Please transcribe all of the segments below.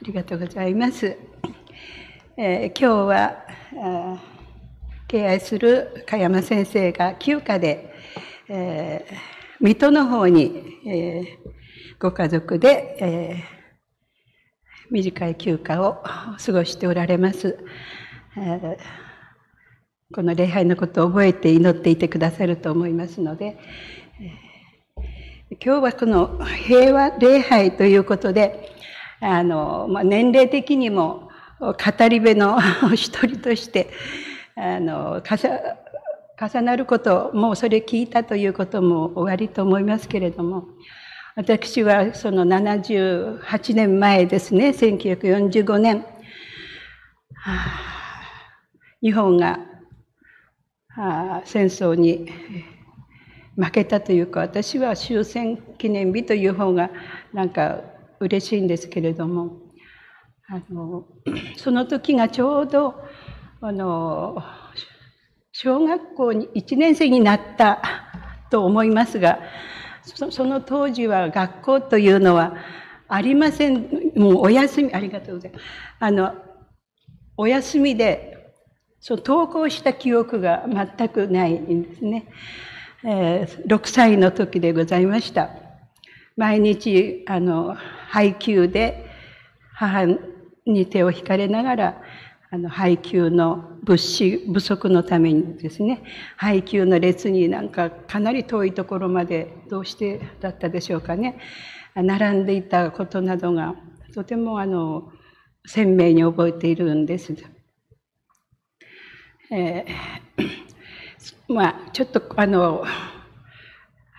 ありがとうございます。えー、今日は敬愛する加山先生が休暇で、えー、水戸の方に、えー、ご家族で、えー、短い休暇を過ごしておられます。えー、この礼拝のことを覚えて祈っていてくださると思いますので、えー、今日はこの平和礼拝ということで、あの、まあ、年齢的にも語り部の 一人として、あの、重なること、もうそれ聞いたということも終わりと思いますけれども、私はその78年前ですね、1945年、日本が、戦争に負けたというか、私は終戦記念日という方がなんか嬉しいんですけれどもあのその時がちょうどあの小学校に1年生になったと思いますがその当時は学校というのはありません。もうお休みありがとうございます。あのお休みでそう登校した記憶が全くないんですね、えー、6歳の時でございました。毎日あの配給で母に手を引かれながらあの配給の物資不足のためにですね配給の列になんかかなり遠いところまでどうしてだったでしょうかね並んでいたことなどがとてもあの鮮明に覚えているんです。えー、まあちょっとあの、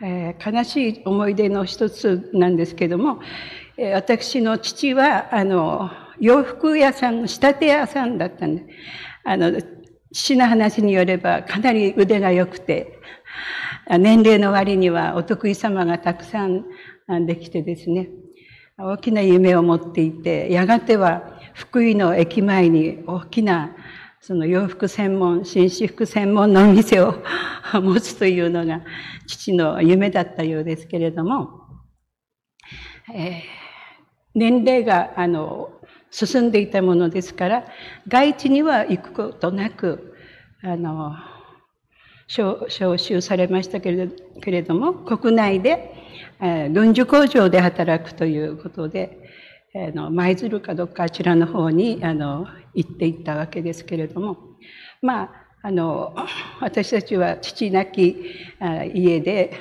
えー、悲しい思い出の一つなんですけども私の父は、あの、洋服屋さんの仕立て屋さんだったんで、あの、父の話によればかなり腕が良くて、年齢の割にはお得意様がたくさんできてですね、大きな夢を持っていて、やがては福井の駅前に大きなその洋服専門、紳士服専門のお店を 持つというのが父の夢だったようですけれども、えー年齢があの進んでいたものですから外地には行くことなくあの招集されましたけれどけれども国内で、えー、軍需工場で働くということで舞、の舞鶴かどっかあちらの方にあの行っていったわけですけれどもまああの私たちは父なき家で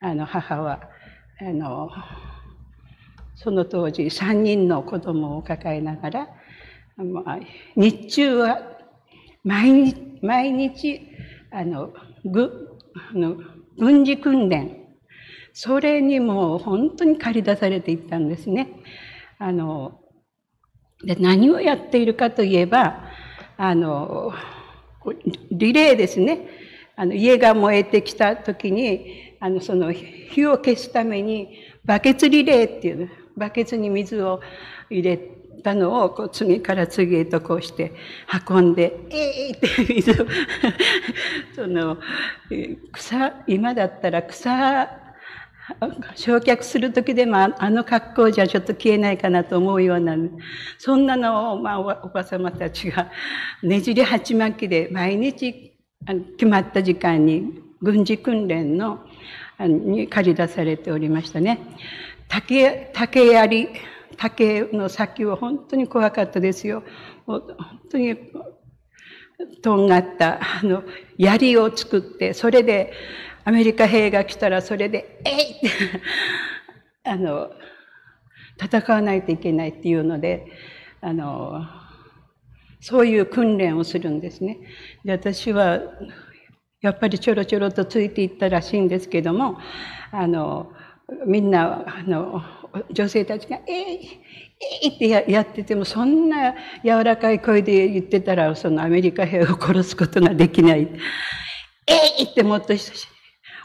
あの母はあのその当時3人の子供を抱えながら、日中は毎日、毎日、あの、ぐ、あの、軍事訓練、それにもう本当に駆り出されていったんですね。あの、で何をやっているかといえば、あの、リレーですね。あの、家が燃えてきた時に、あの、その火を消すために、バケツリレーっていうバケツに水を入れたのをこう次から次へとこうして運んで、えーって水をその、草、今だったら草、焼却する時でもあの格好じゃちょっと消えないかなと思うような、そんなのを、まあ、おば様たちがねじり鉢巻きで毎日決まった時間に軍事訓練のに駆り出されておりましたね。竹、竹槍、竹の先は本当に怖かったですよ。もう本当に、とんがった、あの、槍を作って、それで、アメリカ兵が来たら、それで、えいって、あの、戦わないといけないっていうので、あの、そういう訓練をするんですね。で、私は、やっぱりちょろちょろとついていったらしいんですけども、あの、みんな、あの、女性たちが、えい、えいってややってても、そんな柔らかい声で言ってたら、そのアメリカ兵を殺すことができない。えいってもっと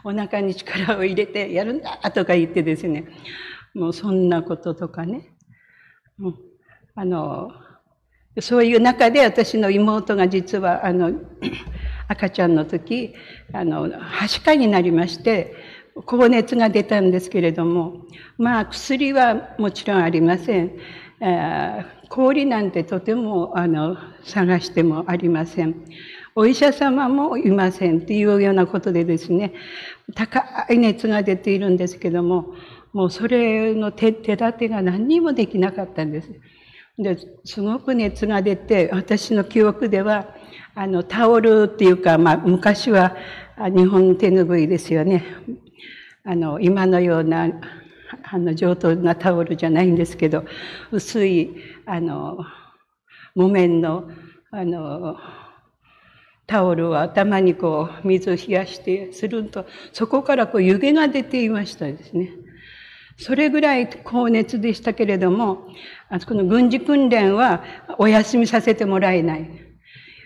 お腹に力を入れてやるんだとか言ってですね、もうそんなこととかね。う、あの、そういう中で私の妹が実は、あの、赤ちゃんの時、あの、はしかになりまして、高熱が出たんですけれども、まあ薬はもちろんありません。え、氷なんてとてもあの探してもありません。お医者様もいませんっていうようなことでですね、高い熱が出ているんですけども、もうそれの手手立てが何にもできなかったんです。ですごく熱が出て、私の記憶では、あの、タオルっていうか、まあ、昔は日本手ぬぐいですよね。あの、今のような、あの、上等なタオルじゃないんですけど、薄い、あの、木綿の、あの、タオルを頭にこう、水を冷やしてすると、そこからこう湯気が出ていましたですね。それぐらい高熱でしたけれども、あそこの軍事訓練はお休みさせてもらえない。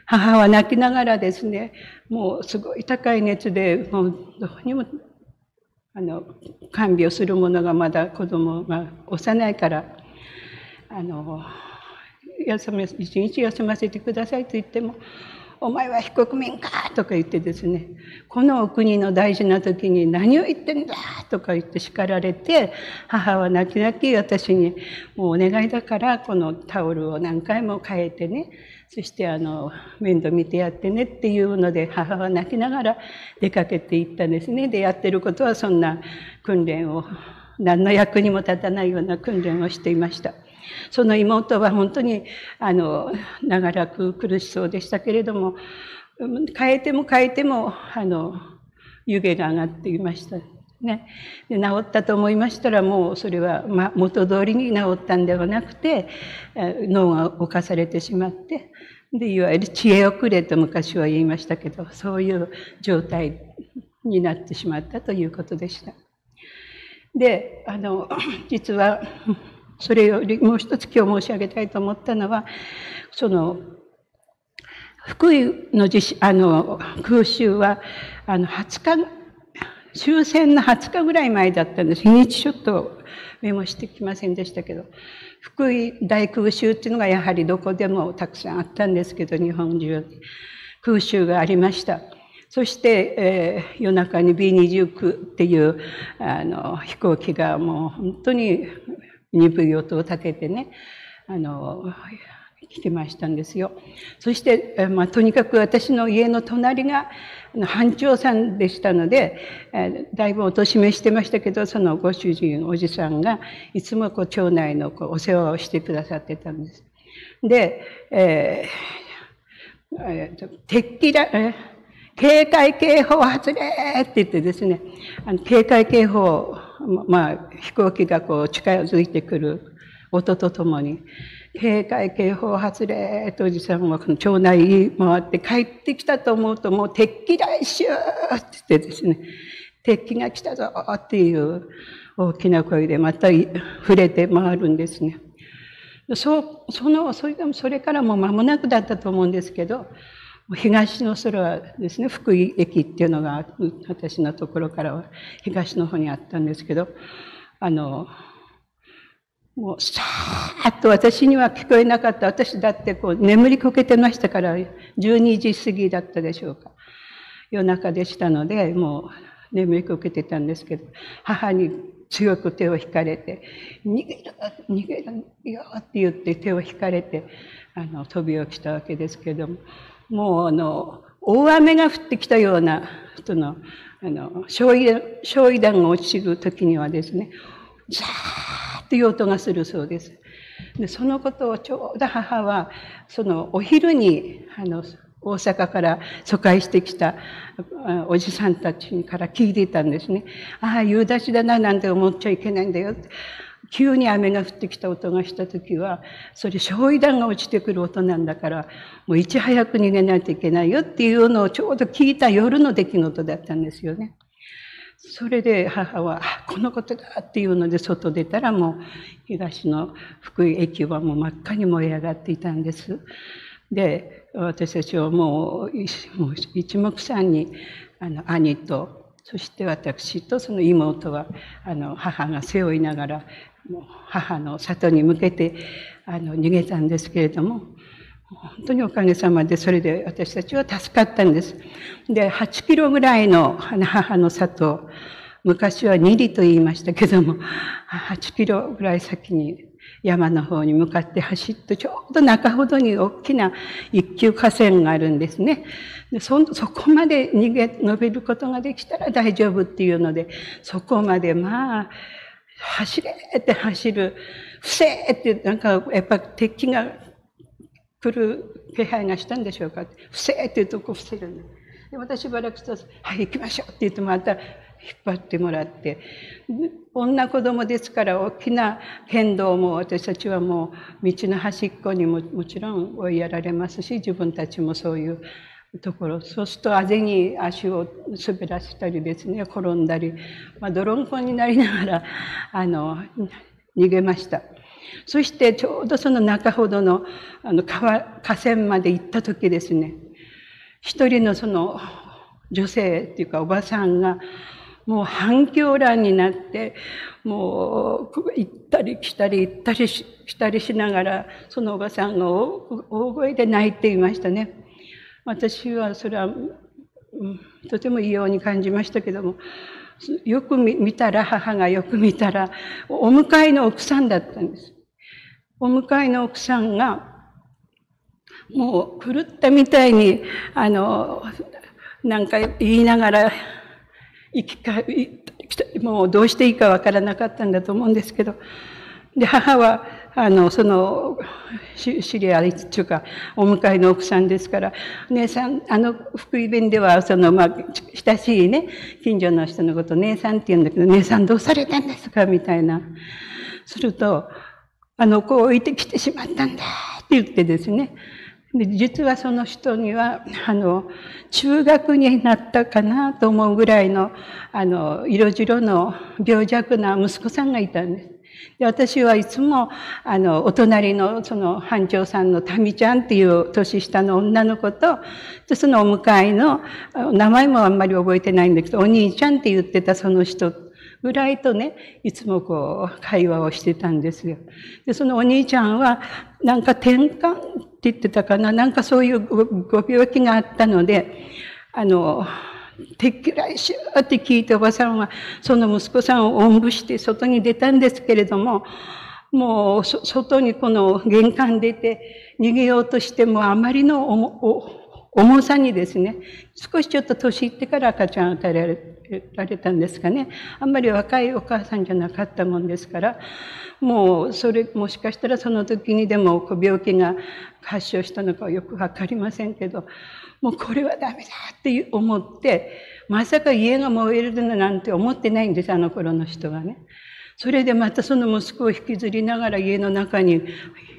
母は泣きながらですね、もうすごい高い熱で、もうどうにも、あの、看病するものがまだ子供が幼いから、あの、休め、一日休ませてくださいと言っても、お前は非国民かとか言ってですね、このお国の大事な時に何を言ってんだとか言って叱られて、母は泣き泣き私に、もうお願いだからこのタオルを何回も変えてね、そしてあの、面倒見てやってねっていうので、母は泣きながら出かけていったんですね。で、やってることはそんな訓練を、何の役にも立たないような訓練をしていました。その妹は本当に、あの、長らく苦しそうでしたけれども、変えても変えても、あの、湯気が上がっていました。ね。で治ったと思いましたら、もうそれは、ま、元通りに治ったんではなくて、脳が侵されてしまって、で、いわゆる知恵遅れと昔は言いましたけど、そういう状態になってしまったということでした。で、あの、実は、それよりもう一つ今日申し上げたいと思ったのは、その、福井の地震、あの、空襲は、あの、20日、終戦の20日ぐらい前だったんです。日にちちょっとメモしてきませんでしたけど、福井大空襲っていうのがやはりどこでもたくさんあったんですけど、日本中空襲がありました。そして、えー、夜中に B29 っていうあの飛行機がもう本当に鈍い音を立ててね、あの、来てましたんですよ。そして、まあ、とにかく私の家の隣が班長さんでしたので、えだいぶお年めしてましたけど、そのご主人、おじさんが、いつもこう町内のこうお世話をしてくださってたんです。で、えー、えー、鉄器だ、えー警戒警報発令って言ってですね、あの警戒警報まあ、飛行機がこう近づいてくる音とともに、警戒警報発令とおじさんはこの町内回って帰ってきたと思うともう敵機来襲って言ってですね、敵機が来たぞっていう大きな声でまた触れて回るんですね。そう、その、それでもそれからも間もなくだったと思うんですけど、東の空はですね、福井駅っていうのが私のところからは東の方にあったんですけど、あの、もうさーっと私には聞こえなかった。私だってこう眠りこけてましたから、12時過ぎだったでしょうか。夜中でしたので、もう眠りこけてたんですけど、母に強く手を引かれて、逃げる、逃げるよって言って手を引かれて、あの、飛び起きたわけですけども、もうあの、大雨が降ってきたような、その、あの、焼夷焼夷弾が落ちる時にはですね、ザーッという音がするそうです。で、そのことをちょうど母は、そのお昼に、あの、大阪から疎開してきたおじさんたちから聞いていたんですね。ああ、夕立だななんて思っちゃいけないんだよ。急に雨が降ってきた音がした時は、それ焼夷弾が落ちてくる音なんだから、もういち早く逃げないといけないよっていうのをちょうど聞いた夜の出来事だったんですよね。それで母は、このことだっていうので外出たらもう東の福井駅はもう真っ赤に燃え上がっていたんです。で、私たちはもう一目散にあの兄とそして私とその妹はあの母が背負いながらもう母の里に向けてあの逃げたんですけれども、本当におかげさまでそれで私たちは助かったんです。で、8キロぐらいの母の里、昔は2里と言いましたけども、8キロぐらい先に山の方に向かって走ってちょうど中ほどに大きな一級河川があるんですね。でそそこまで逃げ延びることができたら大丈夫っていうのでそこまでまあ走れって走る。伏せってなんかやっぱ敵が来る気配がしたんでしょうか。伏せって言うとこ伏せるんで私しばらくすると「はい行きましょう」って言ってまた引っ張ってもらって、女子供ですから大きな剣道も私たちはもう道の端っこにももちろん追いやられますし、自分たちもそういうところ、そうするとあぜに足を滑らせたりですね、転んだり、まあ、泥んこになりながら、あの、逃げました。そしてちょうどその中ほどのあの川河川まで行った時ですね、一人のその女性っていうかおばさんがもう反響欄になって、もう行ったり来たり行ったりしたりしながら、そのおばさんが大声で泣いていましたね。私はそれは、とても異様に感じましたけども、よく見たら、母がよく見たら、お迎えの奥さんだったんです。お迎えの奥さんが、もう狂ったみたいに、あの、なんか言いながら、生きか、もうどうしていいかわからなかったんだと思うんですけど、で、母は、あの、その、知り合いっていうか、お迎えの奥さんですから、姉さん、あの、福井弁では、その、まあ、親しいね、近所の人のこと、姉さんって言うんだけど、姉さんどうされたんですかみたいな。すると、あの子を置いてきてしまったんだって言ってですね、で実はその人には、あの、中学になったかなと思うぐらいの、あの、色白の病弱な息子さんがいたんです。で私はいつも、あの、お隣のその班長さんの民ちゃんっていう年下の女の子と、でそのお迎えの、名前もあんまり覚えてないんだけど、お兄ちゃんって言ってたその人ぐらいとね、いつもこう、会話をしてたんですよ。で、そのお兄ちゃんは、なんか転換って言ってたかな。なんかそういうご病気があったので、あの、てっきらいしゅーって聞いておばさんは、その息子さんをおんぶして外に出たんですけれども、もう外にこの玄関出て逃げようとしてもあまりの重さにですね、少しちょっと年いってから赤ちゃん与えられられたんですかね。あんまり若いお母さんじゃなかったもんですから、もうそれ、もしかしたらその時にでも病気が発症したのかはよくわかりませんけど、もうこれはダメだって思って、まさか家が燃えるなんて思ってないんです、あの頃の人はね。それでまたその息子を引きずりながら家の中に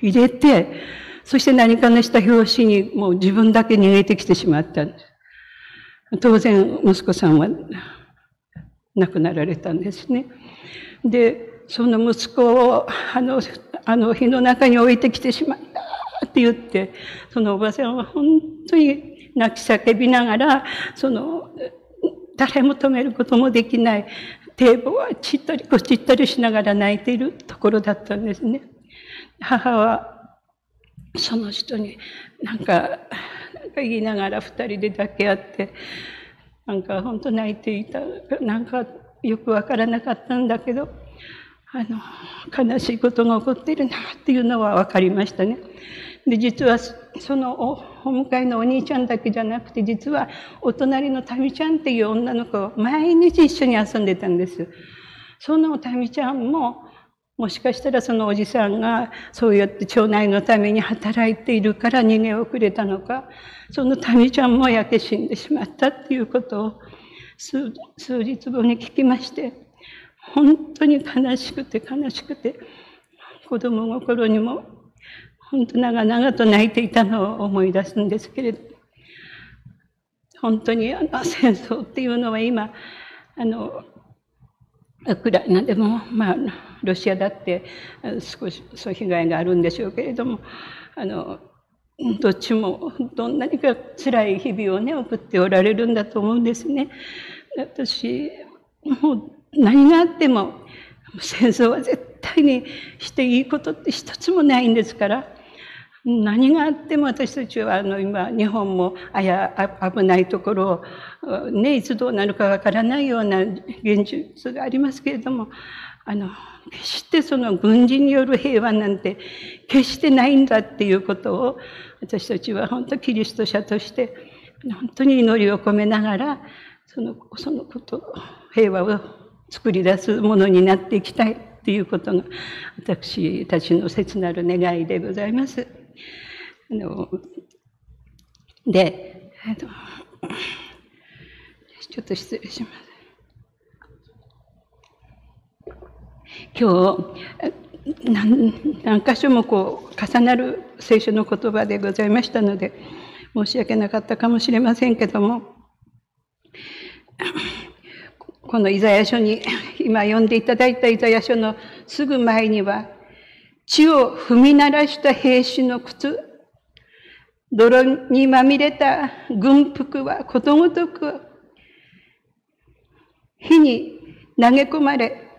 入れて、そして何かのした拍子にもう自分だけ逃げてきてしまったんです。当然、息子さんは亡くなられたんですね。で、その息子をあの、あの火の中に置いてきてしまったって言って、そのおばさんは本当に泣き叫びながら、その、誰も止めることもできない、堤防はちったりこちったりしながら泣いているところだったんですね。母はその人になんか、なんか言いながら二人で抱き合って、なんか本当泣いていた。なんかよくわからなかったんだけど、あの、悲しいことが起こってるなっていうのは分かりましたね。で、実はそのお迎えのお兄ちゃんだけじゃなくて、実はお隣のタミちゃんっていう女の子、毎日一緒に遊んでたんです。そのタミちゃんも、もしかしたらそのおじさんがそうやって町内のために働いているから逃げ遅れたのか、その民ちゃんも焼け死んでしまったっていうことを数数日後に聞きまして、本当に悲しくて悲しくて、子供心にも本当長々と泣いていたのを思い出すんですけれど、本当にあの戦争っていうのは今、あの、ウクライナでも、まあ、ロシアだって少しそう被害があるんでしょうけれども、あの、どっちもどんなにか辛い日々をね、送っておられるんだと思うんですね。私、もう何があっても戦争は絶対にしていいことって一つもないんですから、何があっても私たちはあの今日本もあや危ないところをねいつどうなるかわからないような現実がありますけれどもあの、決してその軍事による平和なんて決してないんだっていうことを私たちは本当キリスト者として本当に祈りを込めながらそのそのこと平和を作り出すものになっていきたいっていうことが私たちの切なる願いでございます。あので、ちょっと失礼します。今日何何箇所もこう重なる聖書の言葉でございましたので申し訳なかったかもしれませんけどもこのイザヤ書に今読んでいただいたイザヤ書のすぐ前には地を踏み鳴らした兵士の靴。泥にまみれた軍服はことごとく火に投げ込まれ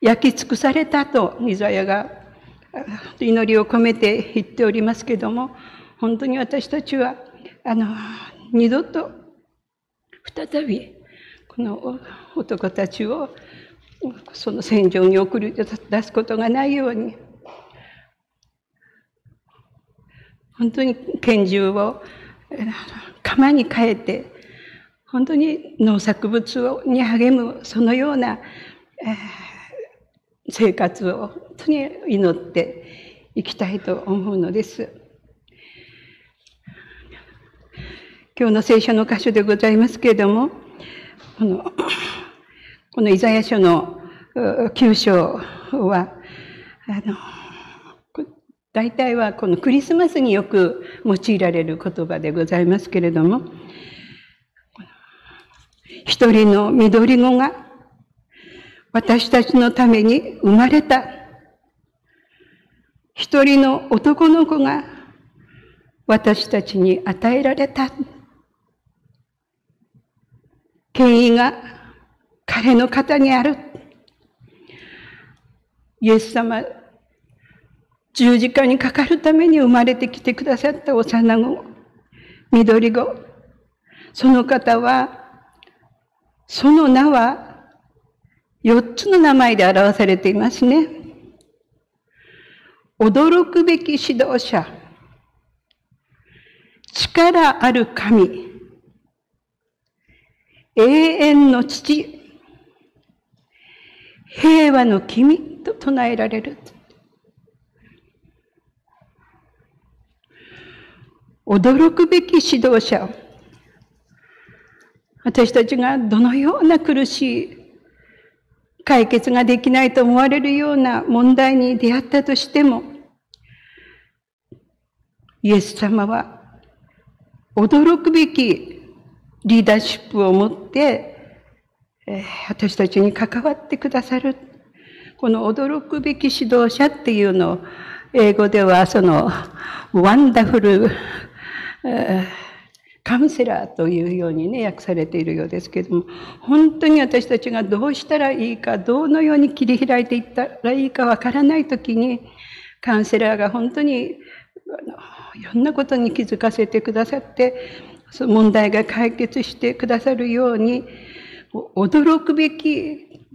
焼き尽くされたとイザヤが祈りを込めて言っておりますけども本当に私たちはあの二度と再びこの男たちをその戦場に送り出すことがないように本当に拳銃を釜に変えて本当に農作物に励むそのような、えー生活を本当に祈っていきたいと思うのです。今日の聖書の箇所でございますけれども、この、このイザヤ書の9章は、あの、大体はこのクリスマスによく用いられる言葉でございますけれども、一人の緑子が私たちのために生まれた一人の男の子が私たちに与えられた。権威が彼の肩にある。イエス様、十字架にかかるために生まれてきてくださった幼子、緑子。その方は、その名は4つの名前で表されていますね。驚くべき指導者、力ある神、永遠の父、平和の君と唱えられる。驚くべき指導者。私たちがどのような苦しい解決ができないと思われるような問題に出会ったとしても、イエス様は驚くべきリーダーシップを持って、私たちに関わってくださる。この驚くべき指導者っていうのを、英語ではその、ワンダフル、カウンセラーというようにね、訳されているようですけれども、本当に私たちがどうしたらいいか、どのように切り開いていったらいいかわからないときに、カウンセラーが本当にいろんなことに気づかせてくださって、問題が解決してくださるように、驚くべき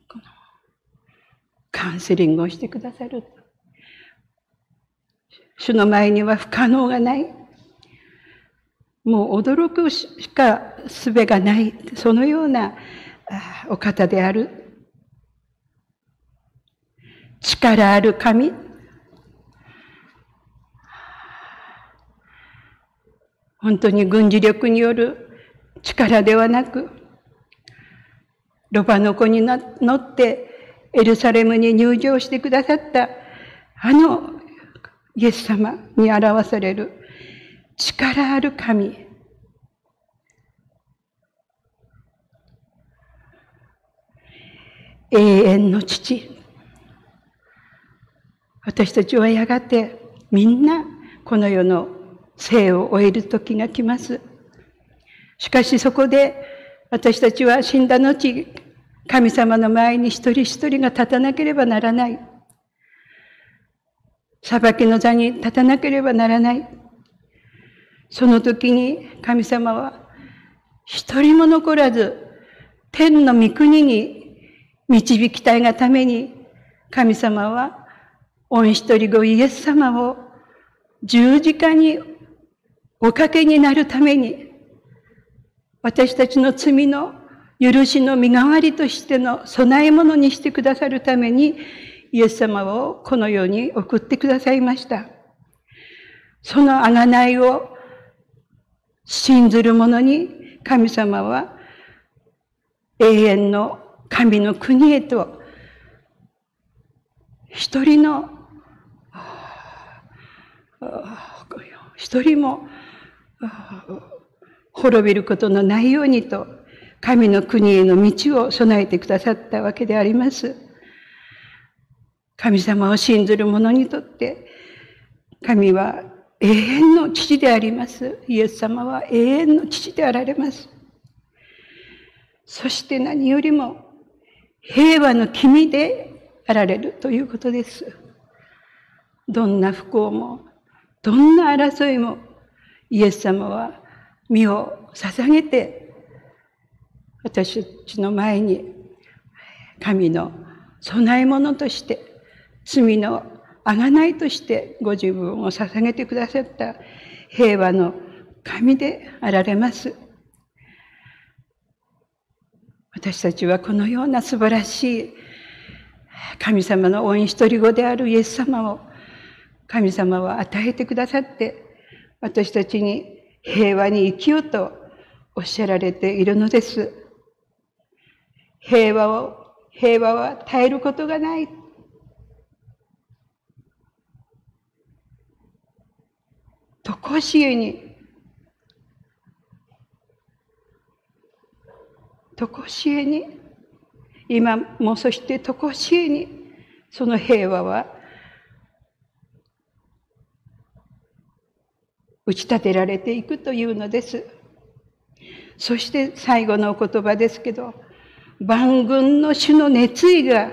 カウンセリングをしてくださる。主の前には不可能がない。もう驚くしか術がない、そのようなお方である。力ある神。本当に軍事力による力ではなく、ロバの子に乗ってエルサレムに入場してくださったあのイエス様に表される力ある神。永遠の父。私たちはやがてみんなこの世の生を終える時が来ます。しかしそこで私たちは死んだ後、神様の前に一人一人が立たなければならない。裁きの座に立たなければならない。その時に神様は一人も残らず天の御国に導きたいがために、神様は、御一人子イエス様を十字架におかけになるために、私たちの罪の許しの身代わりとしての備え物にしてくださるために、イエス様をこの世に送ってくださいました。その贖いを信ずる者に神様は永遠の神の国へと一人の一人も滅びることのないようにと神の国への道を備えてくださったわけであります。神様を信ずる者にとって神は永遠の父であります。イエス様は永遠の父であられます。そして何よりも平和の君であられるということです。どんな不幸も、どんな争いも、イエス様は身を捧げて、私たちの前に神の供え物として、罪の贖いとしてご自分を捧げてくださった平和の神であられます。私たちはこのような素晴らしい神様の恩一人子であるイエス様を神様は与えてくださって私たちに平和に生きようとおっしゃられているのです。平和を、平和は耐えることがない。とこしえに、とこしえに、今もそしてとこしえに、その平和は打ち立てられていくというのです。そして最後のお言葉ですけど、万軍の主の熱意が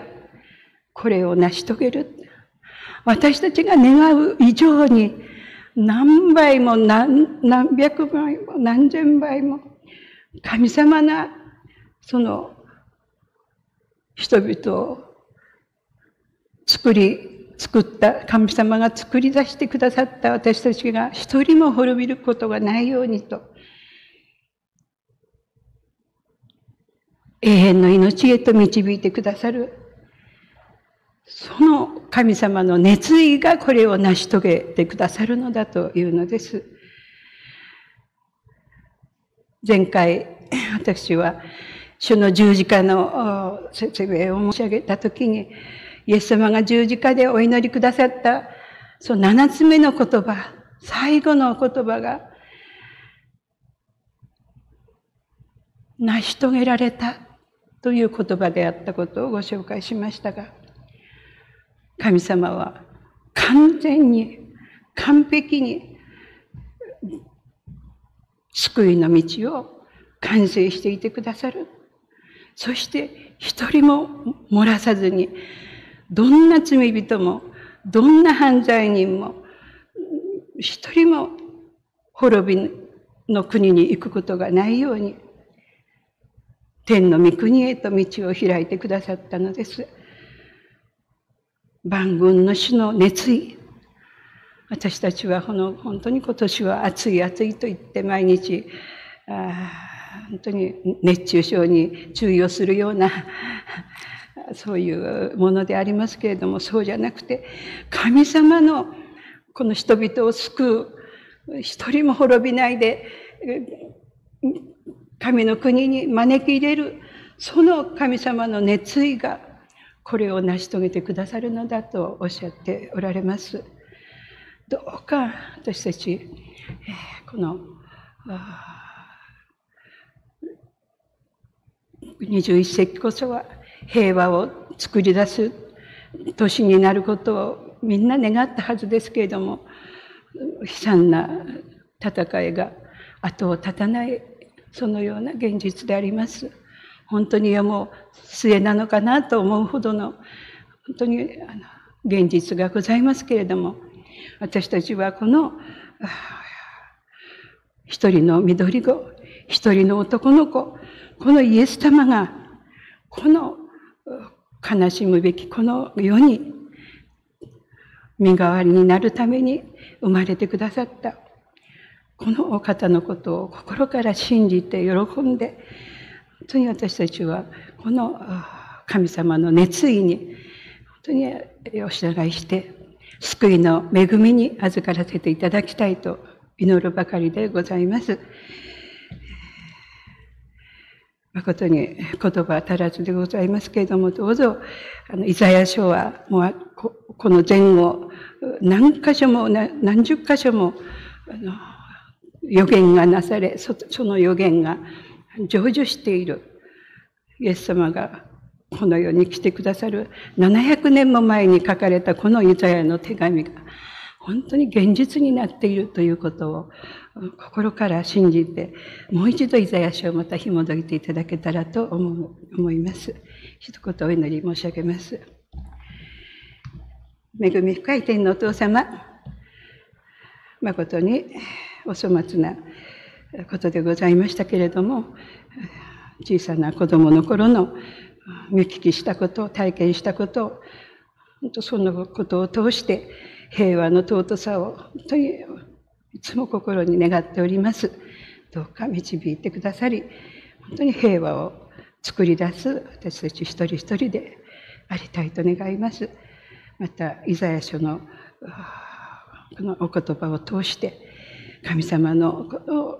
これを成し遂げる。私たちが願う以上に何倍も何何百倍も何千倍も神様なその人々を作り作った神様が作り出してくださった私たちが一人も滅びることがないようにと永遠の命へと導いてくださるその神様の熱意がこれを成し遂げてくださるのだというのです。前回、私は、主の十字架の説明を申し上げたときに、イエス様が十字架でお祈りくださった、その七つ目の言葉、最後の言葉が、成し遂げられたという言葉であったことをご紹介しましたが、神様は完全に、完璧に、救いの道を完成していてくださる。そして一人も漏らさずに、どんな罪人も、どんな犯罪人も、一人も滅びの国に行くことがないように、天の御国へと道を開いてくださったのです。万軍の主の熱意。私たちはこの本当に今年は暑い暑いと言って毎日、あ本当に熱中症に注意をするような、そういうものでありますけれども、そうじゃなくて、神様のこの人々を救う、一人も滅びないで、神の国に招き入れる、その神様の熱意がこれを成し遂げてくださるのだとおっしゃっておられます。どうか私たち、え、この21世紀こそは平和を作り出す年になることをみんな願ったはずですけれども悲惨な戦いが後を絶たないそのような現実であります。本当にもう末なのかなと思うほどの本当にあの現実がございますけれども私たちはこの一人の緑子一人の男の子このイエス様がこの悲しむべきこの世に身代わりになるために生まれてくださった。このお方のことを心から信じて喜んで、本当に私たちはこの神様の熱意に本当にお従いして、救いの恵みに預からせていただきたいと祈るばかりでございます。誠に言葉足らずでございますけれども、どうぞ、あの、イザヤ書は、もう、この前後、何箇所も、何十箇所も、あの、予言がなされ、その予言が成就している。イエス様がこの世に来てくださる700年も前に書かれたこのイザヤの手紙が本当に現実になっているということを心から信じて、もう一度イザヤ書をまた紐解いていただけたらと思います。一言お祈り申し上げます。恵み深い天のお父様、誠にお粗末なことでございましたけれども、小さな子供の頃の見聞きしたこと、体験したこと、本当そのことを通して平和の尊さを本当にいつも心に願っております。どうか導いてくださり、本当に平和を作り出す私たち一人一人でありたいと願います。また、イザヤ書のこのお言葉を通して、神様の大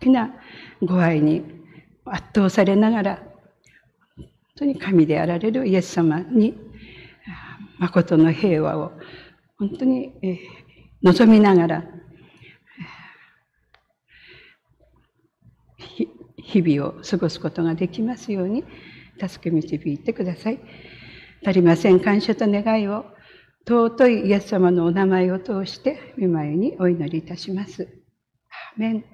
きなご愛に圧倒されながら、本当に神であられるイエス様に、誠の平和を本当に望みながら、日々を過ごすことができますように、助け導いてください。足りません感謝と願いを、尊いイエス様のお名前を通して、御前にお祈りいたします。アメン